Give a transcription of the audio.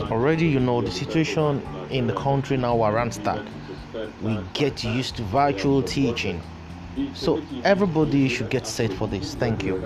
already you know the situation in the country now around Randstad. We get used to virtual teaching. So everybody should get set for this. Thank you.